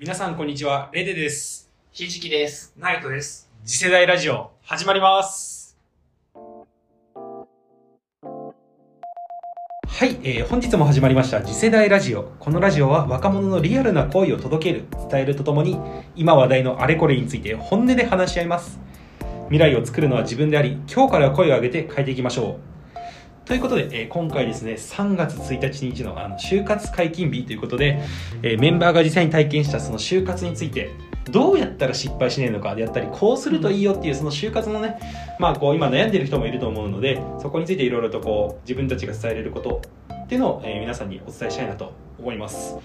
皆さんこんにちは、レデです。ひじきです。ナイトです。次世代ラジオ、始まります。はい、えー本日も始まりました次世代ラジオ。このラジオは若者のリアルな声を届ける、伝えるとともに、今話題のあれこれについて本音で話し合います。未来を作るのは自分であり、今日から声を上げて変えていきましょう。ということで、えー今回ですね、3月1日日のあの就活解禁日ということで、えーメンバーが実際に体験したその就活について、どうやったら失敗しないのかであったり、こうするといいよっていうその就活のね、まあこう今悩んでる人もいると思うので、そこについていろいろとこう自分たちが伝えれることっていうのを、えー皆さんにお伝えしたいなと思います。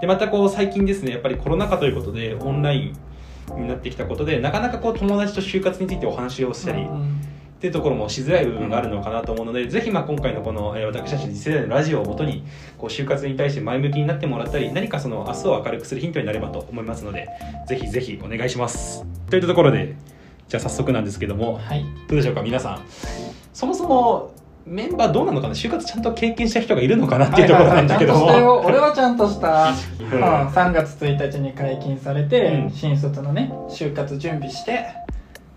で、またこう最近ですね、やっぱりコロナ禍ということでオンラインになってきたことで、なかなかこう友達と就活についてお話をしたり、っていうところもしづらい部分があるのかなと思うので、ぜひまあ今回のこの、えー私たち次世代のラジオをもとにこう就活に対して前向きになってもらったり何かその明日を明るくするヒントになればと思いますのでぜひぜひお願いします。といったところでじゃあ早速なんですけどもはい。どうでしょうか皆さん。そもそもメンバーどうなのかな？就活ちゃんと経験した人がいるのかな？っていうところなんだけども、ちゃんとしたよ。俺はちゃんとした。うん。うん、3月1日に解禁されて、うん。新卒のね就活準備して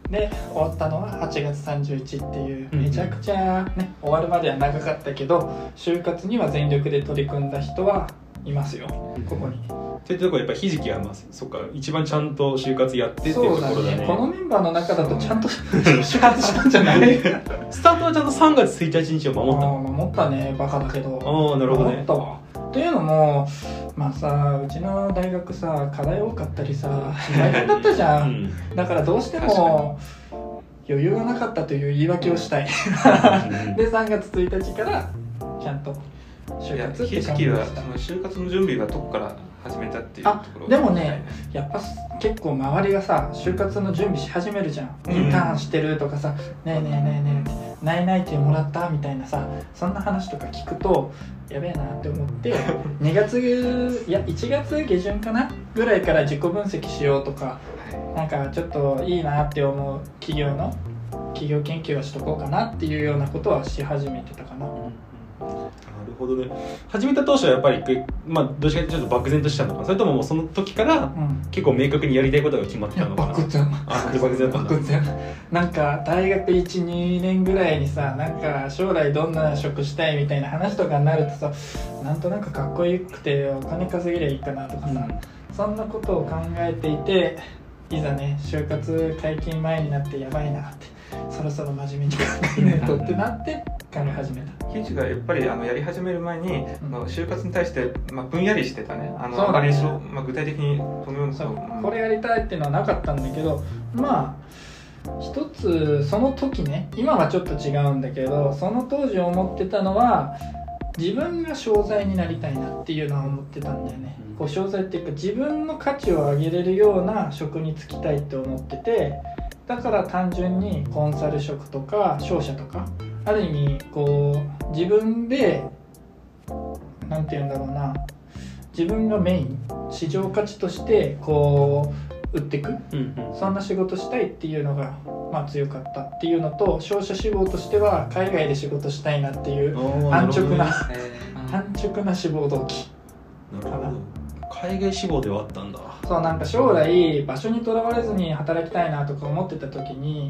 で終わったのは8月31っていううんめちゃくちゃね終わるまでは長かったけど就活には全力で取り組んだ人はいますよ。ここに。というところやっぱひじきはまあそっか一番ちゃんと就活やってっていうところだね。ねこのメンバーの中だとちゃんと就活したんじゃない？スタートはちゃんと3月1日日を守った。守ったねバカだけど。ああなるほどね。思ったわっていうのもまあさうちの大学さ課題多かったりさ大変だったじゃ、うん。んだからどうしても余裕がなかったという言い訳をしたい。で3月1日からちゃんと就活って感じでした。その就活の準備はどこから始めたっていうとあころでもねやっぱ結構周りがさ就活の準備し始めるじゃん。うん。インターンしてるとかさ「ねえねえねえねえ」ないないってもらった?」みたいなさそんな話とか聞くとやべえなって思って2月いや1月下旬かなぐらいから自己分析しようとかなんかちょっといいなって思う企業の企業研究はしとこうかなっていうようなことはし始めてたかななるほどね。始めた当初はやっぱりくまあどっちかというとちょっと漠然としたのかそれとももうその時からうん。結構明確にやりたいことが決まってたのかな。漠然。あ漠然漠然。なんか大学12年ぐらいにさなんか将来どんな職したいみたいな話とかになるとさなんとなくかっこよくてお金稼げりゃいいかなとかさ、そんなことを考えていていざね就活解禁前になってやばいなってそろそろ真面目に考えないとってなって考え始めた。いひじがやっぱりあのやり始める前に、うん。就活に対して、まあ、ぼんやりしてたね。あのそうだまあ、具体的にそのような。これやりたいっていうのはなかったんだけどまあ一つその時ね今はちょっと違うんだけどその当時思ってたのは自分が商材になりたいなっていうのは思ってたんだよね、うん。こう商材っていうか自分の価値を上げれるような職に就きたいって思っててだから単純にコンサル職とか商社とかある意味こう自分でなんて言うんだろうな自分がメイン市場価値としてこう売っていくうんうん。そんな仕事したいっていうのが、まあ、強かったっていうのと商社志望としては海外で仕事したいなっていう安直なるえ安直な志望動機。ほどね。な海外志望ではあったんだ。そうなんか将来場所にとらわれずに働きたいなとか思ってた時に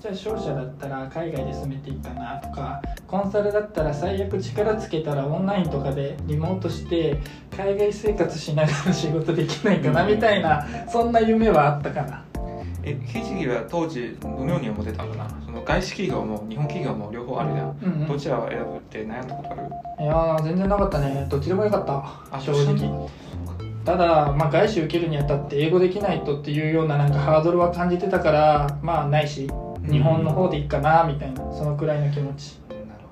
じゃあ商社だったら海外で住めていいかなとかコンサルだったら最悪力つけたらオンラインとかでリモートして海外生活しながら仕事できないかなみたいなそんな夢はあったかな。ーえひじきは当時どのように思ってたのかな？その外資企業も日本企業も両方あるじゃん、うんうん。どちらを選ぶって悩んだことある？いやー全然なかったね。どっちでもよかった。あ正直ただ、まあ、外資受けるにあたって英語できないとっていうようななんかハードルは感じてたからまあないし日本の方でいいかなみたいなそのくらいの気持ち。なる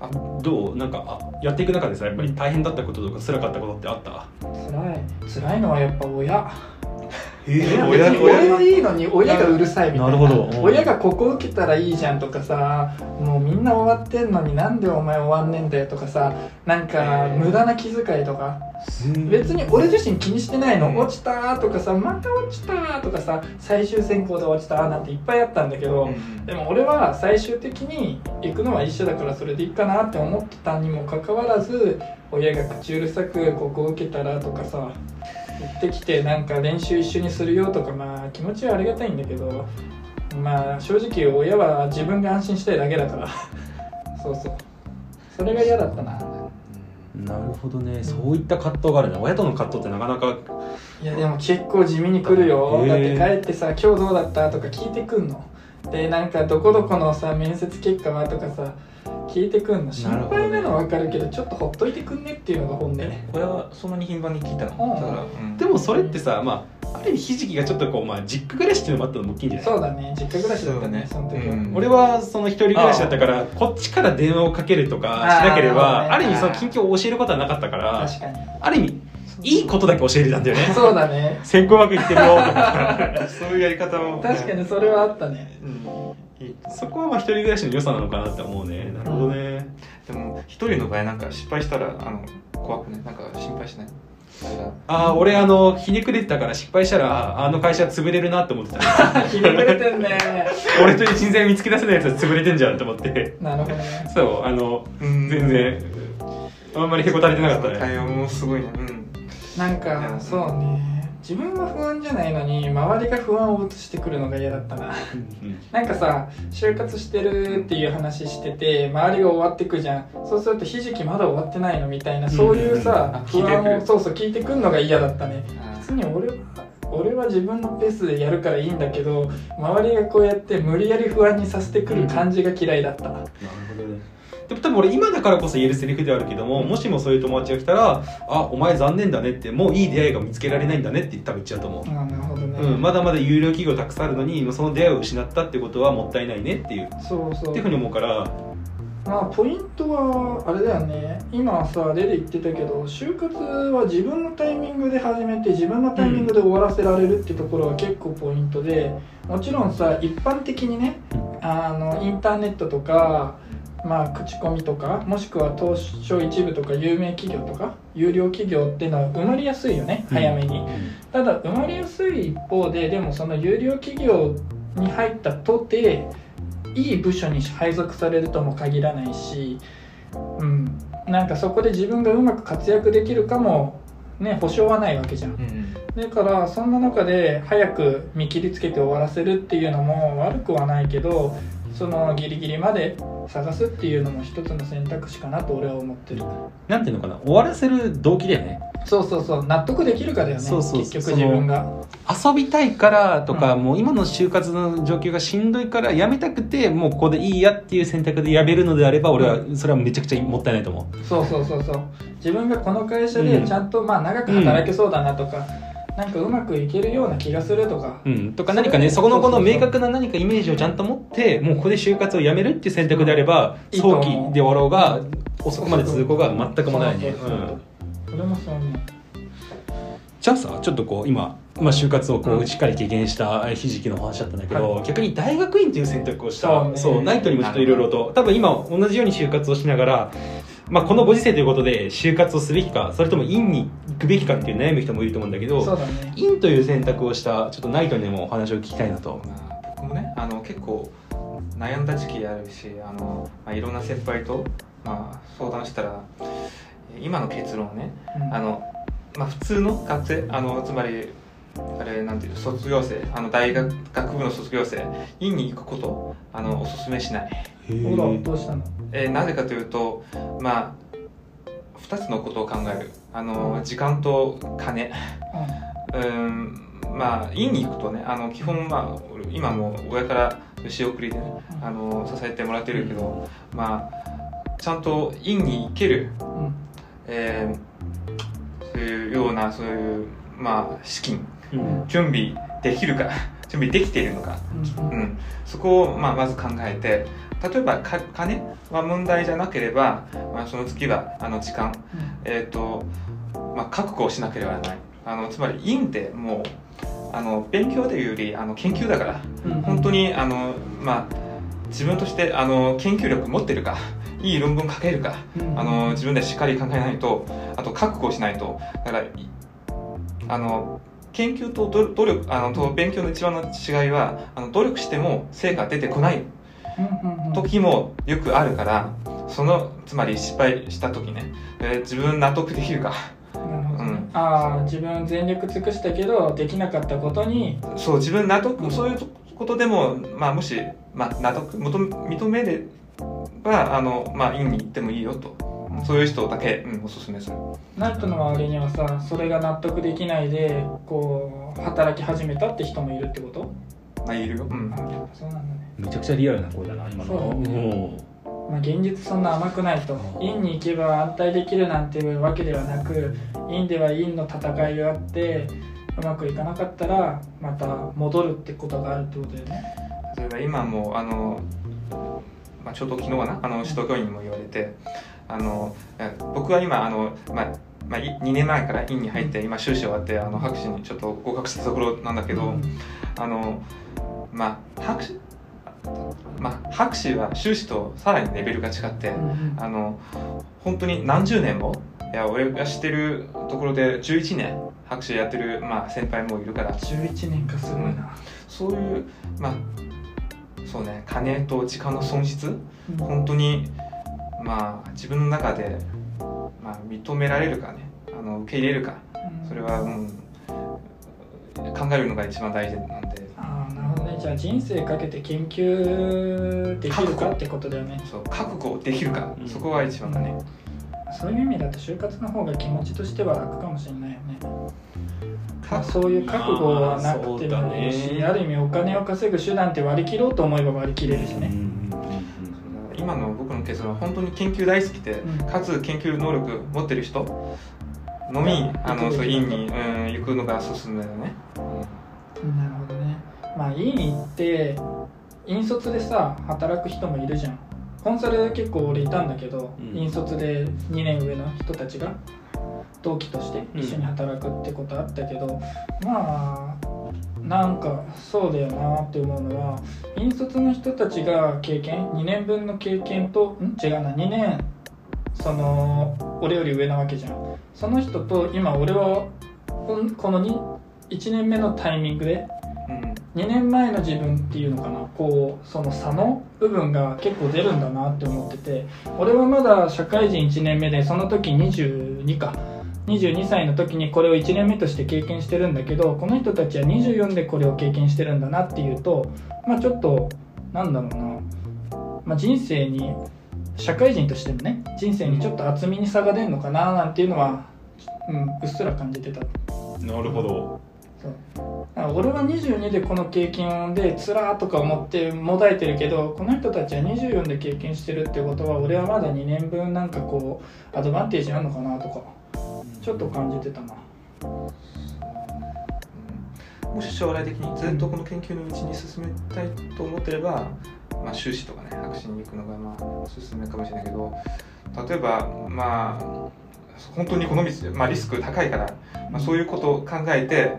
ほどね。どう？なんかあやっていく中でさやっぱり大変だったこととか辛かったことってあった？辛い。辛いのはやっぱ親親俺はいいのに親がうるさいみたいな。なるほど。うん。親がここ受けたらいいじゃんとかさもうみんな終わってんのになんでお前終わんねんだよとかさなんか無駄な気遣いとか。別に俺自身気にしてないの。落ちたとかさまた落ちたとかさ最終選考で落ちたなんていっぱいあったんだけど、うん。でも俺は最終的に行くのは一緒だからそれでいいかなって思ってたにもかかわらず親が口うるさくここ受けたらとかさ言ってきてなんか練習一緒にするよとかまあ気持ちはありがたいんだけどまあ正直親は自分が安心したいだけだから。そうそう。それが嫌だったな。なるほどね。そういった葛藤があるね。親との葛藤ってなかなか。いやでも結構地味に来るよ。だって帰ってさ「今日どうだった?」とか聞いてくんの。でなんかどこどこのさ面接結果は？とかさ聞いてくんの心配なのは分かるけどちょっとほっといてくんねっていうのが本音ね。親はそんなに頻繁に聞いたの？うん。だから、うん。でもそれってさまあある意味ひじきがちょっとこうまあ実家暮らしっていうのもあったのも大きいんじゃ。ないそうだね。実家暮らしだったねその時は、うん。俺はその一人暮らしだったからこっちから電話をかけるとかしなければある意味その近況を教えることはなかったから確かに。ある意味いいことだけ教えれたんだよね。そうだね。先行枠いってるよとか。そういうやり方も。確かにそれはあったね。うんそこはまあ一人暮らしの良さなのかなって思うね。なるほどね。でも一人の場合なんか失敗したらあの怖くねなんか心配しない？あああ俺あのひねくれてたから失敗したらあの会社潰れるなって思ってた。ひねくれてんね。俺という人材見つけ出せないやつは潰れてんじゃんって思って。なるほどね。そうあのうん。全然あんまりへこたれてなかったね。対応もすごいね。うん。なんかそうね自分は不安じゃないのに周りが不安を移してくるのが嫌だったな。うん。なんかさ就活してるっていう話してて周りが終わってくじゃん。そうするとひじきまだ終わってないの？みたいなそういうさうん。不安をそうそう聞いてくるのが嫌だったね。あ普通に俺は俺は自分のペースでやるからいいんだけど周りがこうやって無理やり不安にさせてくる感じが嫌いだった、なるほどねでも多分俺今だからこそ言えるセリフではあるけどももしもそういう友達が来たら「あお前残念だね」ってもういい出会いが見つけられないんだねって多分言っちゃうと思う、あなるほどね、うん、まだまだ有料企業たくさんあるのにその出会いを失ったってことはもったいないねっていう。そうそう。っていうふうに思うから。まあポイントはあれだよね。今さ例で言ってたけど就活は自分のタイミングで始めて自分のタイミングで終わらせられるってところが結構ポイントでもちろんさ一般的にねあのインターネットとかまあ口コミとかもしくは東証一部とか有名企業とか有料企業っていうのは埋まりやすいよね早めに、ただ生まれやすい一方ででもその有料企業に入ったとていい部署に配属されるとも限らないし、うん、なんかそこで自分がうまく活躍できるかもね保証はないわけじゃんうん。だからそんな中で早く見切りつけて終わらせるっていうのも悪くはないけどそのギリギリまで探すっていうのも一つの選択肢かなと俺は思ってる。なんていうのかな？終わらせる動機だよね。そうそうそう。納得できるかだよねそうそう結局自分が。遊びたいからとか、うん。もう今の就活の状況がしんどいから辞めたくてもうここでいいやっていう選択で辞めるのであれば俺はそれはめちゃくちゃもったいないと思う。そうそうそうそう。自分がこの会社でちゃんとまあ長く働けそうだなとか、なんかうまくいけるような気がするとか、うん、とか何かねそこのこの明確な何かイメージをちゃんと持ってもうここで就活をやめるっていう選択であれば早期で終わろうが遅くまで続こうが全く問題ないね、そうそうそうう。ん、俺もそう思う。じゃあさちょっとこう今、まあ、就活をこううん。しっかり経験したひじきのお話だったんだけど、逆に大学院という選択をした。そうね。ナイトにもちょっといろいろと。多分今同じように就活をしながら、まあ、このご時世ということで就活をすべきかそれとも院に行くべきかっていう悩む人もいると思うんだけどそうだね院という選択をしたちょっとナイトにもお話を聞きたいなと。まあ、僕もねあの結構悩んだ時期あるしあの、まあ、いろんな先輩と、まあ、相談したら今の結論ねうんあの、まあ、普通の学生あのつまりあれなんていう卒業生あの大学学部の卒業生院に行くことあのおすすめしない、ほらどうしたの？えーなぜかというとまあ2つのことを考える。あの時間と金。うん。まあ院に行くとねあの基本まあ俺今もう親から仕送りでねあの支えてもらってるけど、まあちゃんと院に行ける、うん。うんえーそういうようなそういうまあ資金。うん準備できるか 準備できているのか、うん。うん、そこを、まあ、まず考えて例えばか金は問題じゃなければ、まあ、その次はあの時間。えっ、と、まあ、覚悟をしなければならない。あのつまり院ってもうあの勉強というよりあの研究だから。うん。本当にあの、まあ、自分としてあの研究力持ってるかいい論文書けるかうん。あの自分でしっかり考えないとあと覚悟しないと。だからいあの研究と努努力あのと勉強の一番の違いはあの努力しても成果出てこない時もよくあるからそのつまり失敗した時ね、えー自分納得できるか。ああ自分全力尽くしたけどできなかったことにそう自分納得、うん。そういうことでも、まあ、もし、まあ、納得認認めればあの、まあ、院に行ってもいいよとそういう人だけ、うん、おすすめする。ナイトの周りにはさそれが納得できないでこう働き始めたって人もいるってこと？まあいるよ、うん。あ、やっぱそうなんだね。めちゃくちゃリアルな声だな今の。そうおまあ、現実そんな甘くないと。院に行けば安泰できるなんていうわけではなく院では院の戦いがあってうまくいかなかったらまた戻るってことがあるってことだよね。例えば今もあの、まあ、ちょうど昨日かなあの首都教員にも言われてあのえ僕は今あの、まあまあ、い2年前から院に入って今修士終わってあの博士にちょっと合格したところなんだけど、うん。あのまあ博士まあ博士は修士とさらにレベルが違って、うんあの本当に何十年もいや俺が知ってるところで11年博士やってる、まあ、先輩もいるから。11年かすごいな、そういうまあそうね金と時間の損失？うん。本当にまあ自分の中で、まあ、認められるかねあの受け入れるかうん。それは、うん、考えるのが一番大事なんで。ああなるほどね。じゃあ人生かけて研究できるかってことだよね。そう覚悟できるか、うん。そこが一番だね、そういう意味だと就活の方が気持ちとしては楽かもしれないよね、そういう覚悟はなくてもいいし、ね。ある意味お金を稼ぐ手段って割り切ろうと思えば割り切れるしね、今の僕の結論は本当に研究大好きで、うん。かつ研究能力持ってる人のみ、うんあのそう院に、うん、行くのがおすすめだね、なるほどね。まあ院行って引率でさ働く人もいるじゃん。コンサル結構俺いたんだけど、うん。引率で2年上の人たちが同期として一緒に働くってことあったけど、まあなんかそうだよなって思うのは引率の人たちが経験2年分の経験とん？違うな2年その俺より上なわけじゃん。その人と今俺はこの1年目のタイミングでうん。2年前の自分っていうのかな。こうその差の部分が結構出るんだなって思ってて俺はまだ社会人1年目でその時22か22歳の時にこれを1年目として経験してるんだけどこの人たちは24でこれを経験してるんだなっていうとまあちょっとなんだろうな、まあ、人生に社会人としてもね人生にちょっと厚みに差が出るのかななんていうのは、うん、うっすら感じてたなるほど。そう。俺は22でこの経験でつらーとか思ってもだえてるけどこの人たちは24で経験してるってことは俺はまだ2年分なんかこうアドバンテージあるのかなとかちょっと感じてたな。もし将来的にずっとこの研究の道に進めたいと思ってれば、まあ、修士とかね博士に行くのがまあおすすめかもしれないけど例えばまあ本当にこの道、まあ、リスク高いから、まあ、そういうことを考えて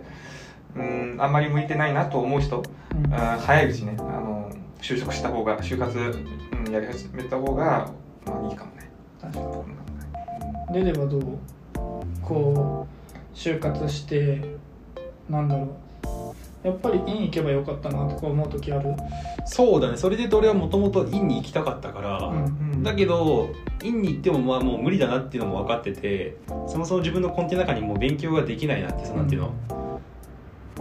うんあんまり向いてないなと思う人、うん。あ早いうちねあの就職した方が就活、うん、やり始めた方が、まあ、いいかもね。確かうん。にレレはどう？こう就活してなんだろう。やっぱり院行けばよかったなとか思う時ある。そうだね。それで俺はもともと院に行きたかったから、うんだけど院に行ってもまあもう無理だなっていうのも分かっててそもそも自分の根底の中にもう勉強ができないなってそのなんていうの、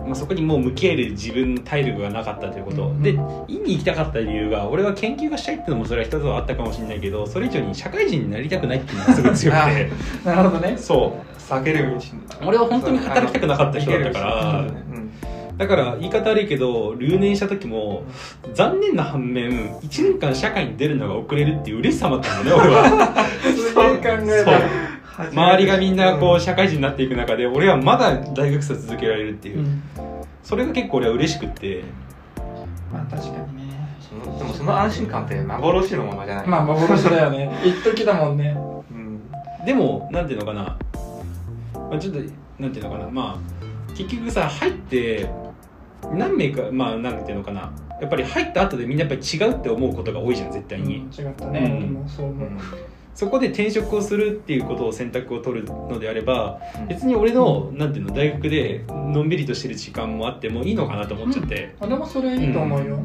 まあ、そこにもう向き合える自分の体力がなかったということ、うん。で院に行きたかった理由が俺は研究がしたいっていうのもそれは一つはあったかもしれないけどそれ以上に社会人になりたくないっていうのがすごい強くて。なるほどね。そう。避ける俺は本当に働きたくなかった人だったから。うんうん。だから言い方悪いけど留年した時も残念な反面1年間社会に出るのが遅れるっていう嬉しさもあったんだよね俺は。すげえ考えそう周りがみんなこう社会人になっていく中で俺はまだ大学生を続けられるっていう。う、ん。それが結構俺は嬉しくって。まあ確かにね。そのでもその安心感って幻のままじゃない、まあ幻だよね。一時だもんね。うん。でもなんていうのかな、まあ、ちょっとなんていうのかな。まあ結局さ入って何名かまあなんていうのかな。やっぱり入った後でみんなやっぱり違うって思うことが多いじゃん絶対に、うん違ったね、うん。俺もそう思う、そこで転職をするっていうことを選択を取るのであればうん。別に俺の、なんていうの大学でのんびりとしてる時間もあってもいいのかなと思っちゃって、あでもそれいいと思うよ、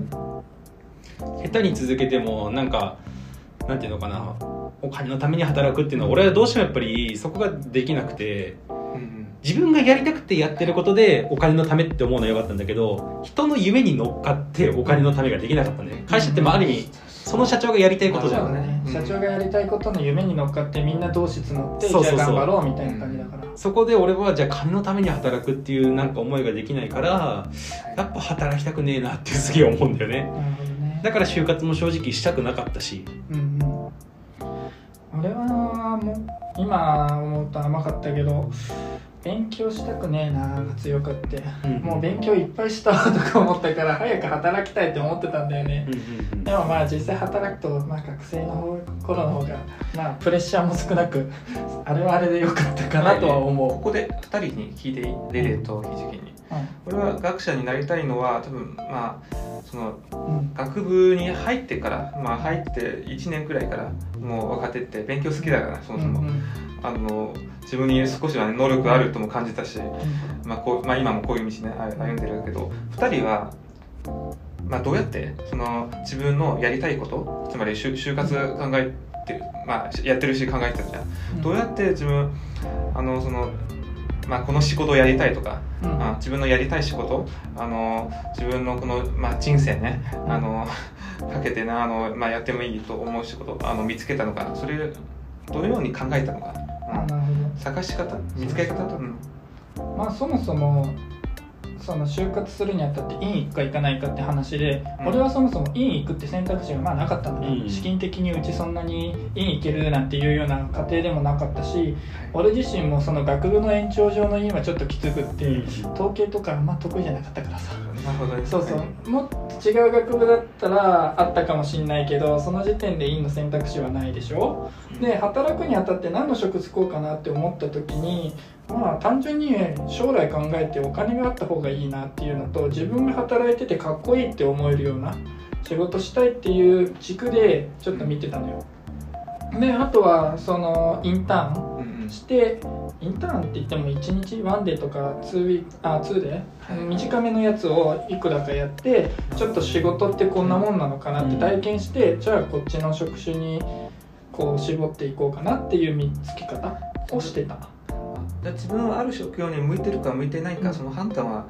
下手に続けてもなんかなんていうのかなお金のために働くっていうのは俺はどうしてもやっぱりそこができなくてうん自分がやりたくてやってることでお金のためって思うのはよかったんだけど人の夢に乗っかってお金のためができなかったね。会社ってまあある意味その社長がやりたいことじゃん。だね、うん。社長がやりたいことの夢に乗っかってみんな同士募ってじゃあ頑張ろうみたいな感じだから、そこで俺はじゃあ金のために働くっていうなんか思いができないからやっぱ働きたくねえなってすげえ思うんだよね。ね。だから就活も正直したくなかったし。うんうん。俺はもう今思うと甘かったけど勉強したくねえなが強くって、うん。もう勉強いっぱいしたわ とか思ったから早く働きたいって思ってたんだよね。うん、でもまあ実際働くと、まあ、学生の方頃の方がまあプレッシャーも少なくあれはあれでよかったかなとは思う、ここで2人に聞いていい？レレとひじきに。うん俺は学者になりたいのは多分まあそのうん。学部に入ってからまあ入って1年くらいからもう分かって勉強好きだからそもそも、あの自分に少しは、ね、能力あるとも感じたし、まあこうまあ、今もこういう道ねあ歩んでるけど2人は、まあ、どうやってその自分のやりたいことつまり就就活考えてる、まあ、やってるし考えてるじゃん。どうやって自分あのその、まあ、この仕事をやりたいとか、うん。あ自分のやりたい仕事あの自分のこの、まあ、人生ねあの かけてなあの、まあ、やってもいいと思う仕事あの見つけたのかそれどのように考えたのか、うん。探し方見つけ方うん。まあそもそもその就活するにあたって院行くか行かないかって話で、うん。俺はそもそも院行くって選択肢がまあなかったのね、うん。資金的にうちそんなに院行けるなんていうような家庭でもなかったし俺自身もその学部の延長上の院はちょっときつくって、うん。統計とかあんま得意じゃなかったからさなるほどね。そうそう。もっと違う学部だったらあったかもしんないけどその時点で院の選択肢はないでしょ？で働くにあたって何の職つこうかなって思った時にまあ単純に将来考えてお金があった方がいいなっていうのと自分が働いててかっこいいって思えるような仕事したいっていう軸でちょっと見てたのよ。であとはそのインターンうんうんしてインターンって言っても1日ワンデーとか2ウィークあ2ではい。短めのやつをいくらかやってちょっと仕事ってこんなもんなのかなって体験して、じゃあこっちの職種にこう絞っていこうかなっていう見つけ方をしてた。自分はある職業に向いてるか向いてないか、うん。その判断は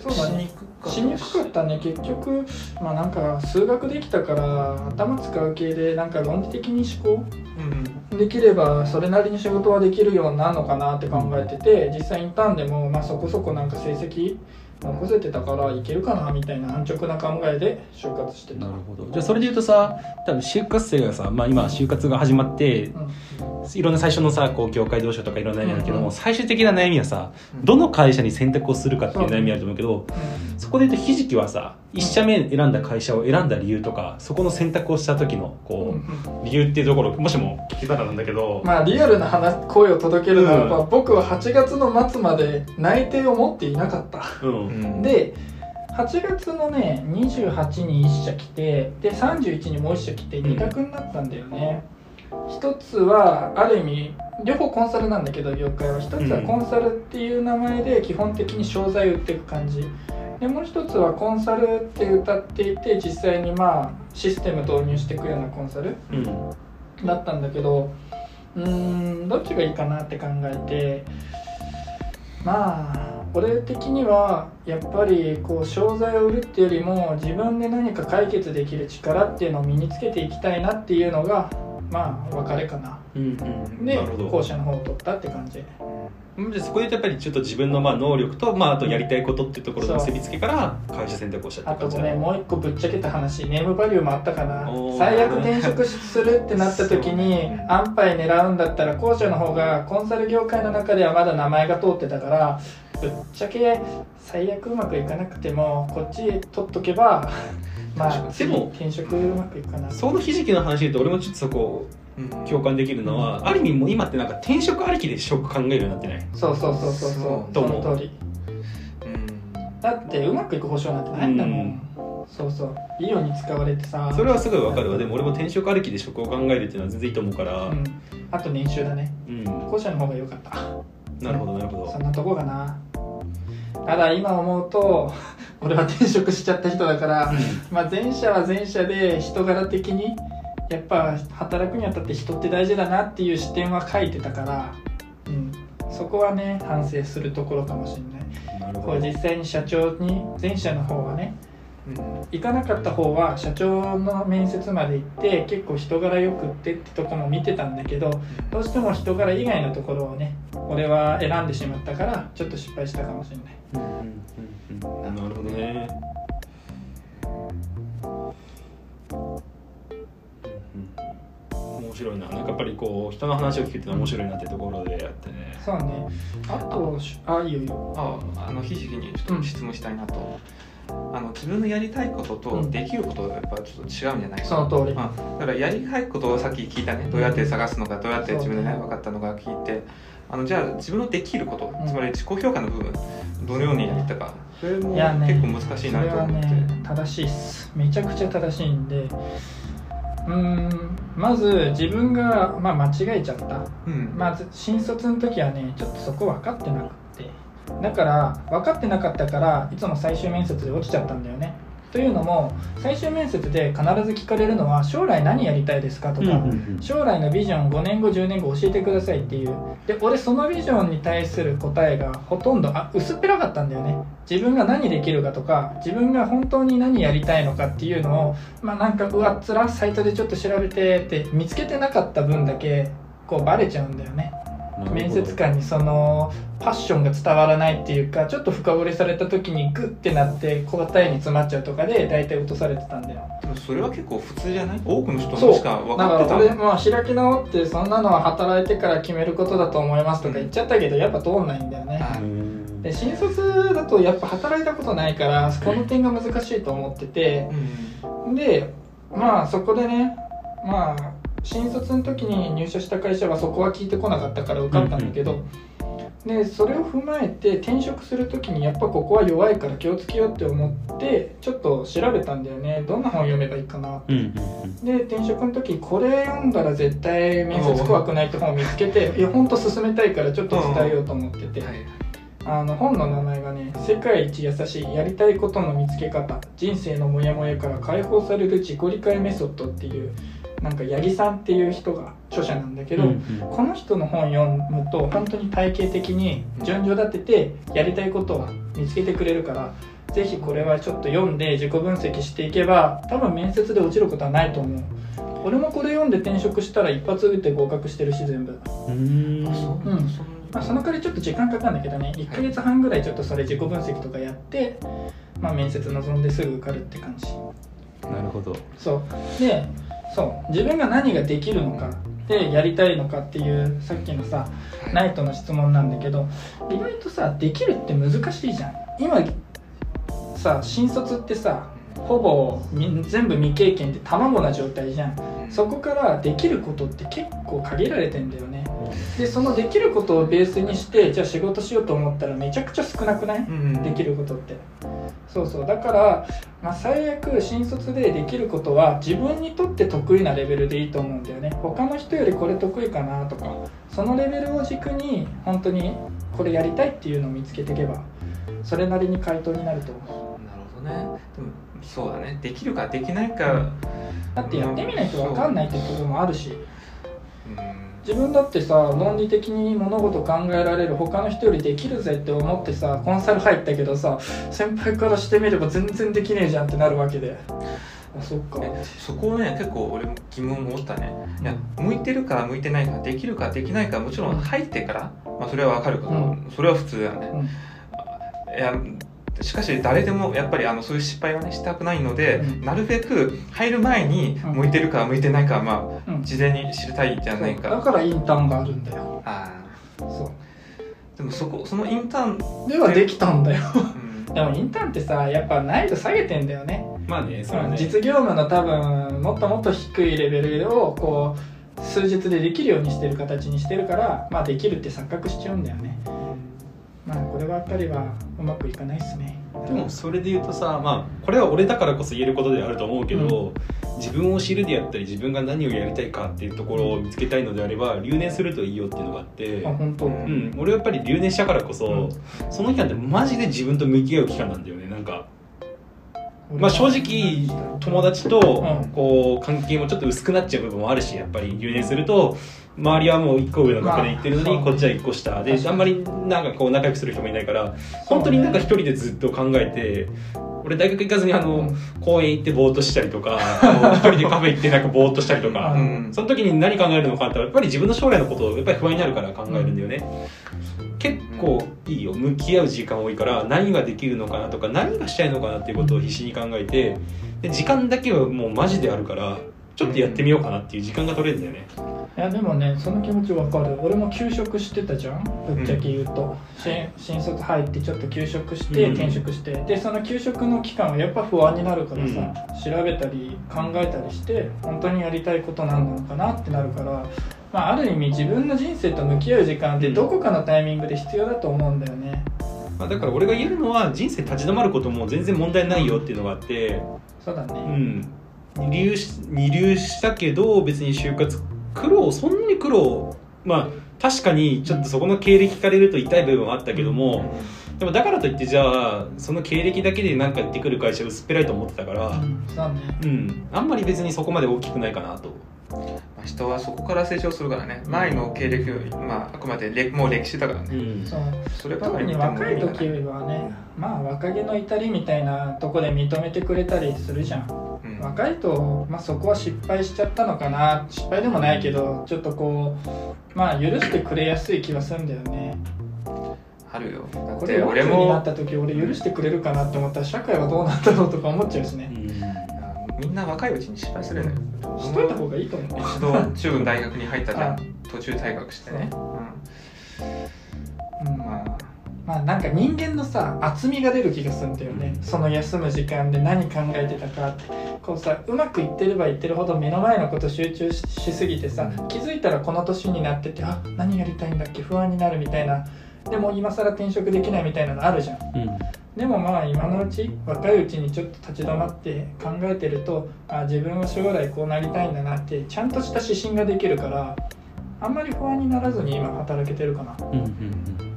そうだね。しにくかったね。結局まあなんか数学できたから頭使う系でなんか論理的に思考うん。できればそれなりに仕事はできるようになるのかなって考えてて実際インターンでもまあそこそこなんか成績残せてたからいけるかなみたいな安直な考えで就活してたなるほど。じゃあそれで言うとさ多分就活生がさ、まあ、今就活が始まってうんいろんな最初のさこう業界同士とかいろんな悩みあるけども、うんうん最終的な悩みはさうん。どの会社に選択をするかっていう悩みあると思うけどうそこで言うとひじきはさ1社目選んだ会社を選んだ理由とかそこの選択をした時のんこう理由っていうところもしも聞けたらなんだけど、まあリアルな話声を届けるならば、う僕は8月の末まで内定を持っていなかった。うんうんで8月のね28に1社来てで31にもう1社来て2択になったんだよね、一つはある意味両方コンサルなんだけど業界は。一つはコンサルっていう名前で基本的に商材売っていく感じ。でもう一つはコンサルって歌っていて実際にまあシステム導入していくようなコンサルうん。だったんだけどうーんどっちがいいかなって考えてまあ俺的にはやっぱりこう商材を売るっていうよりも自分で何か解決できる力っていうのを身につけていきたいなっていうのがまあ別れかな。うんうんで後者の方を取ったって感じ。じそこでやっぱりちょっと自分のまあ能力と、まあ、あとやりたいことっていうところの結びつけから会社選択をしたってあとごめんもう一個ぶっちゃけた話。ネームバリューもあったかな。最悪転職するってなった時に安牌狙うんだったら後者の方がコンサル業界の中ではまだ名前が通ってたからぶっちゃけ最悪うまくいかなくてもこっち取っとけば まあで次も転職うまくいくかな。そのひじきの話で言うと俺もちょっとそこうん。共感できるのは、ある意味もう今ってなんか転職ありきで職考えるようになってない？そうそうそうそうそう。その通り。だってうまくいく保証なんてないんだもん、そうそう。いいように使われてさ。それはすごいわかるわ。でも俺も転職ありきで職を考えるっていうのは全然いいと思うから。うん、あと年収だね。うん、後者の方が良かったなるほどなるほど。そんなとこかな。ただ今思うと 俺は転職しちゃった人だから、まあ、前者は前者で人柄的にやっぱ働くにあたって人って大事だなっていう視点は書いてたから、うん、そこはね反省するところかもしれない。なるほど。こう実際に社長に前者の方はねうん行かなかった方は社長の面接まで行って結構人柄よくってってとこも見てたんだけどどうしても人柄以外のところをね俺は選んでしまったからちょっと失敗したかもしれない。うんうんうんうん。なるほどね。うんうん。面白いな。なんかやっぱりこう人の話を聞くっていうのは面白いなってところでやってね。そうね。あとあいいよいいよ。ああのひじきにちょっと質問したいなと、あの自分のやりたいこととうん。できることがやっぱちょっと違うんじゃないその通り。うん。だからやりたいことをさっき聞いたね。どうやって探すのかどうやって自分でね分かったのか聞いて。あのじゃあ自分のできること、うんつまり自己評価の部分どのようにやったか。それも結構難しいなと思って、ね正しいっす。めちゃくちゃ正しいんで。うーんまず自分が、まあ、間違えちゃった。うん。まず新卒の時はねちょっとそこ分かってなくだから分かってなかったからいつも最終面接で落ちちゃったんだよね。というのも最終面接で必ず聞かれるのは将来何やりたいですかとか、将来のビジョン5年後10年後教えてくださいっていう。で俺そのビジョンに対する答えがほとんどあ薄っぺらかったんだよね。自分が何できるかとか自分が本当に何やりたいのかっていうのをまあなんかうわっつらサイトでちょっと調べてって見つけてなかった分だけこうバレちゃうんだよね面接官にそのパッションが伝わらないっていうかちょっと深掘りされた時にグッてなって答えに詰まっちゃうとかで大体落とされてたんだよ。でもそれは結構普通じゃない？多くの人そう。もしか分だかってたから俺、まあ、開き直ってそんなのは働いてから決めることだと思いますとか言っちゃったけどやっぱ通んないんだよね。で新卒だとやっぱ働いたことないからこの点が難しいと思ってて。うん。でまあそこでねまあ新卒の時に入社した会社はそこは聞いてこなかったから受かったんだけど、でそれを踏まえて転職する時にやっぱここは弱いから気をつけようって思ってちょっと調べたんだよね。どんな本読めばいいかなうんうんうん。で転職の時これ読んだら絶対面接怖くないって本を見つけていや本当進めたいからちょっと伝えようと思ってて。はい。あの本の名前がね「世界一優しいやりたいことの見つけ方。人生のモヤモヤから解放される自己理解メソッド」っていうなんか八木さんっていう人が著者なんだけど、うんうん。この人の本読むと本当に体系的に順序立ててやりたいことを見つけてくれるからぜひこれはちょっと読んで自己分析していけば多分面接で落ちることはないと思う。俺もこれ読んで転職したら一発打って合格してるし全部、うん。ううん。そまあ、その代わりちょっと時間かかるんだけどね。1ヶ月半ぐらいちょっとそれ自己分析とかやって、まあ、面接臨んですぐ受かるって感じ。なるほど。そう。でそう。自分が何ができるのかでやりたいのかっていうさっきのさナイトの質問なんだけど意外とさできるって難しいじゃん。今さ新卒ってさほぼみ全部未経験で卵な状態じゃん。そこからできることって結構限られてんだよね。でそのできることをベースにしてじゃあ仕事しようと思ったらめちゃくちゃ少なくない？うん。できることって。そうそう。だから、まあ、最悪新卒でできることは自分にとって得意なレベルでいいと思うんだよね。他の人よりこれ得意かなとか。そのレベルを軸に本当にこれやりたいっていうのを見つけていけばそれなりに回答になると思うどね。でもそうだね。できるかできないか。だってやってみないと分かんないってところもあるし。うん。自分だってさ論理的に物事考えられる他の人よりできるぜって思ってさコンサル入ったけどさ先輩からしてみれば全然できねえじゃんってなるわけで。あそっか。えそこをね結構俺も疑問を持ったね。いや向いてるか向いてないかできるかできないかもちろん入ってから、まあ、それは分かるけど、うん。それは普通だよね。うん。いやしかし誰でもやっぱりあのそういう失敗はねしたくないので、うん。なるべく入る前にうん。向いてるか向いてないかまあうん。事前に知りたいじゃないか、だからインターンがあるんだよ。あそーでもそこそのインターン、うではできたんだよ。うん。でもインターンってさやっぱ難易度下げてんだよね。まあねそね。実業務の多分もっともっと低いレベルをこう数日でできるようにしてる形にしてるからまあできるって錯覚しちゃうんだよねればっかりはうまくいかないですね。でもそれで言うとさまあこれは俺だからこそ言えることであると思うけど、自分を知るであったり自分が何をやりたいかっていうところを見つけたいのであれば留年するといいよっていうのがあってあ本当、うん。うん、俺はやっぱり留年したからこそ、うん。その期間ってマジで自分と向き合う期間なんだよね。なんかまあ正直友達とうん。こう関係もちょっと薄くなっちゃう部分もあるしやっぱり留年すると周りはもう1個上の学年行ってるのにまあこっちは1個下。であんまりなんかこう仲良くする人もいないから本当になんか一人でずっと考えて俺大学行かずにあの公園行ってぼーっとしたりとか 一人でカフェ行ってなんかぼーっとしたりとかうん。その時に何考えるのかってやっぱり自分の将来のことをやっぱり不安になるから考えるんだよね。結構いいよ。向き合う時間多いから何ができるのかなとか何がしたいのかなっていうことを必死に考えてで時間だけはもうマジであるからちょっとやってみようかなっていう時間が取れるんだよね。いやでもねその気持ちわかる。俺も休職してたじゃん。ぶっちゃけ言うと、新新卒入ってちょっと休職してうん。転職して、でその休職の期間はやっぱ不安になるからさ、調べたり考えたりして本当にやりたいことなんなのかなってなるから、まあ、ある意味自分の人生と向き合う時間ってどこかのタイミングで必要だと思うんだよね。まあ、だから俺が言えるのは人生立ち止まることも全然問題ないよっていうのがあって。そうだね、うん二流し二流したけど別に就活苦労そんなに苦労まあ確かにちょっとそこの経歴聞かれると痛い部分はあったけども、でもだからといってじゃあその経歴だけで何か言ってくる会社薄っぺらいと思ってたから、うん、あんまり別にそこまで大きくないかなと。まあ人はそこから成長するからね。前の経歴まああくまでれもう歴史だからね。ん。そう。そればかり見ても若い時はねまあ若気の至りみたいなとこで認めてくれたりするじゃん。うん。若いと、まあ、そこは失敗しちゃったのかな。失敗でもないけどちょっとこうまあ許してくれやすい気はするんだよね。あるよ。だれて俺40になもった時俺許してくれるかなって思ったら社会はどうなったのとか思っちゃうしねみんな若いうちに失敗するのよ。しといた方がいいと思う。一度中大学に入ったじゃあ。ん途中退学してね、う。ん。うん、まあまあなんか人間のさ厚みが出る気がするんだよね。その休む時間で何考えてたかって。こうさうまくいってればいってるほど目の前のこと集中ししすぎてさ気づいたらこの年になっててあ何やりたいんだっけ不安になるみたいな。でも今更転職できないみたいなのあるじゃんでもまあ今のうち若いうちにちょっと立ち止まって考えてるとあ自分は将来こうなりたいんだなってちゃんとした指針ができるからあんまり不安にならずに今働けてるかな。うんうんうん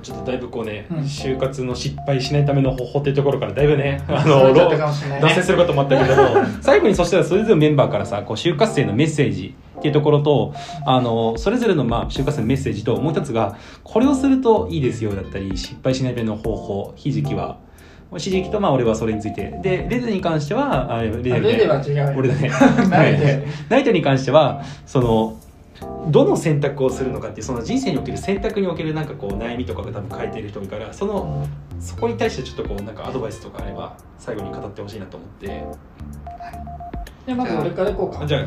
ちょっとだいぶこうね、うん。就活の失敗しないための方法っていうところからだいぶねあその脱線することもあったけども最後にそしたらそれぞれのメンバーからさこう就活生のメッセージっていうところとあのそれぞれのまあ就活生のメッセージともう一つがこれをするといいですよだったり失敗しないための方法ひじきは。ひじきとまあ俺はそれについて。でレデに関してはあレデあレデは違うよ俺だね。ナイトに関してはそのどの選択をするのかっていうその人生における選択におけるなんかこう悩みとかが多分書いてる人多いからそのそこに対してちょっとこうなんかアドバイスとかあれば最後に語ってほしい。なと思ってでまず俺からいこうか。あじゃあ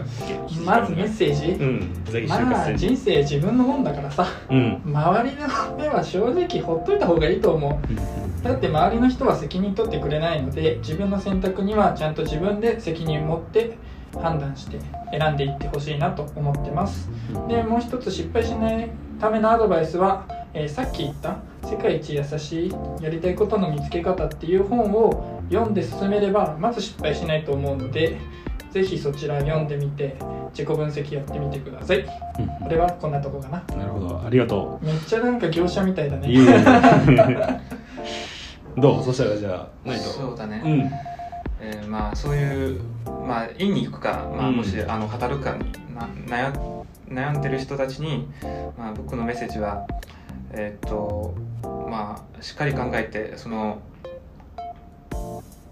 まずメッセージ、うんぜひ就まあ人生自分のもんだからさ。うん。周りの目は正直ほっといた方がいいと思う。だって周りの人は責任取ってくれないので自分の選択にはちゃんと自分で責任を持って判断して選んでいってほしいなと思ってます。でもう一つ失敗しないためのアドバイスは、えーさっき言った「世界一優しいやりたいことの見つけ方」っていう本を読んで進めればまず失敗しないと思うのでぜひそちら読んでみて自己分析やってみてください。これはこんなとこかな。なるほど。ありがとめっちゃなんか業者みたいだね。ういえいえ。どう？そしたらじゃあナイトそうだね、うんえーまあそういうまあ院に行くか、まあ、うん。もし、あの働くかにな悩悩んでる人たちに、まあ、僕のメッセージはえーっとまあしっかり考えてその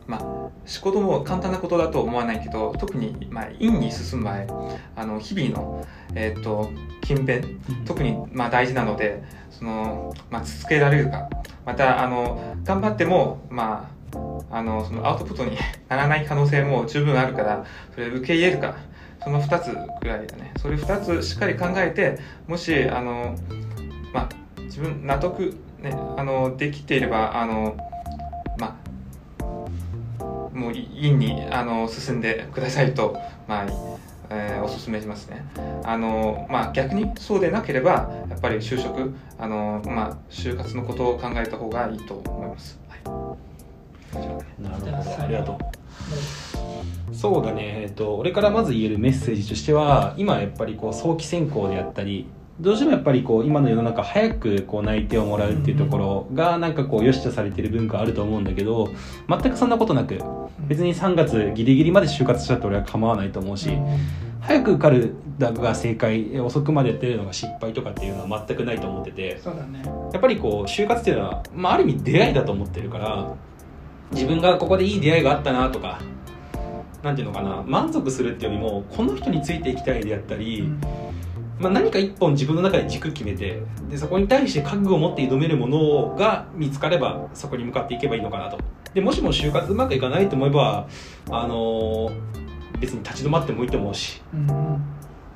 まあ仕事も簡単なことだと思わないけど特に、まあ、院に進む前あの日々の、えーっと勤勉特にまあ大事なのでその、まあ、続けられるか。またあの頑張っても、まあ、あのそのアウトプットに ならない可能性も十分あるからそれ受け入れるかその2つぐらいだね。それ2つしっかり考えてもしあの、まあ、自分納得、ね、あのできていればあの、まあ、もう院にあの進んでくださいと、まあ、えーおすめしますね。あの、まあ、逆にそうでなければやっぱり就職あの、まあ、就活のことを考えた方がいいと思います、はい、なるほど。ありがとう。そうだね、えっと、俺からまず言えるメッセージとしては今やっぱりこう早期選考であったりどうしてもやっぱりこう今の世の中早くこう内定をもらうっていうところがなんかこう良しとされてる文化あると思うんだけど全くそんなことなく別に3月ギリギリまで就活したって俺は構わないと思うし早く受かるだが正解遅くまでやってるのが失敗とかっていうのは全くないと思っててそうだね。やっぱりこう就活っていうのは、まあ、ある意味出会いだと思ってるから自分がここでいい出会いがあったなとかなんていうのかな満足するっていうよりもこの人についていきたいであったり、まあ、何か一本自分の中で軸決めてでそこに対して覚悟を持って挑めるものが見つかればそこに向かっていけばいいのかなと。でもしも就活うまくいかないと思えば、あのー別に立ち止まってもいいと思うしうんうん。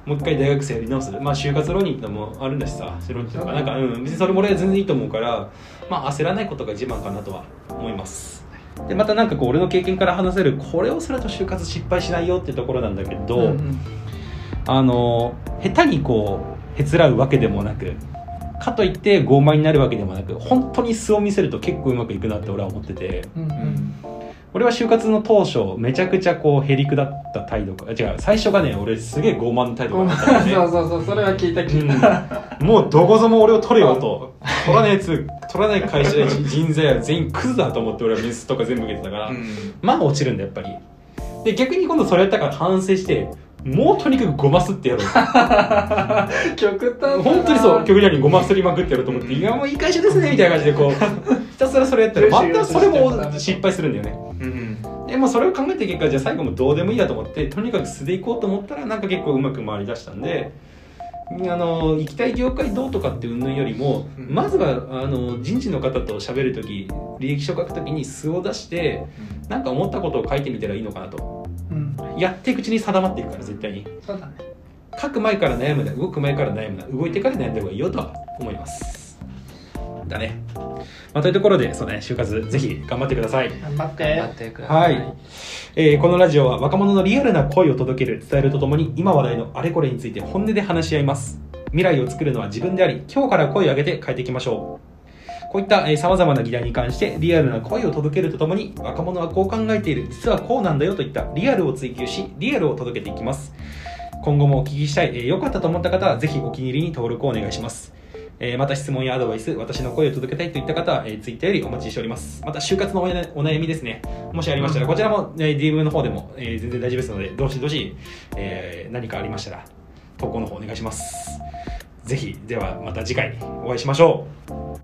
もう一回大学生やり直す。まあ就活浪人ってのもあるんだしさ浪人とかなんか、うん、別にそれも俺は全然いいと思うからまあ焦らないことが一番かなとは思いますでまたなんかこう俺の経験から話せるこれをすると就活失敗しないよっていうところなんだけど、うんうん。あの下手にこうへつらうわけでもなくかといって傲慢になるわけでもなく本当に素を見せると結構うまくいくなって俺は思ってて。うんうん。俺は就活の当初めちゃくちゃこうへりくだった態度か。違う。最初がね俺すげえ傲慢な態度ごめんだったね。そうそうそう。それは聞いた聞いた、うん、もうどこぞも俺を取れよと。取らないやつ取らない会社で 人材は全員クズだと思って俺はミスとか全部受けてたから、うん。まあ落ちるんだやっぱり。で逆に今度それやったから反省してもうとにかくごますってやろう。極端本当にそう。極端にごますりまくってやろうと思って、いやもういい会社ですねみたいな感じでこう ひたすらそれやったらまたそれも失敗するんだよね。うんでもそれを考えた結果じゃあ最後もどうでもいいやと思ってとにかく素でいこうと思ったらなんか結構うまく回りだしたんであの行きたい業界どうとかって云々よりも、うん。まずはあの人事の方と喋る時履歴書書く時に素を出してなんか思ったことを書いてみたらいいのかなと。うんやっていくうちに定まっていくから絶対に。そうだね。書く前から悩むな動く前から悩むな動いてから悩んだ方がいいよとは思います。だね、まあ、というところでそうね就活ぜひ頑張ってください。頑張って。頑張ってください。はい、えーこのラジオは若者のリアルな声を届ける伝えるとともに今話題のあれこれについて本音で話し合います。未来を作るのは自分であり今日から声を上げて変えていきましょうこういったさまざまな議題に関してリアルな声を届けるとともに若者はこう考えている実はこうなんだよといったリアルを追求しリアルを届けていきます今後もお聞きしたい、えー良かったと思った方はぜひお気に入りに登録をお願いしますえーまた質問やアドバイス、私の声を届けたいといった方は、えー、ツイッターよりお待ちしております。また、就活のお悩みですね。もしありましたら、こちらも、えー DM の方でも、えー全然大丈夫ですので、どしどし、えー何かありましたら、投稿の方お願いします。ぜひ、ではまた次回お会いしましょう。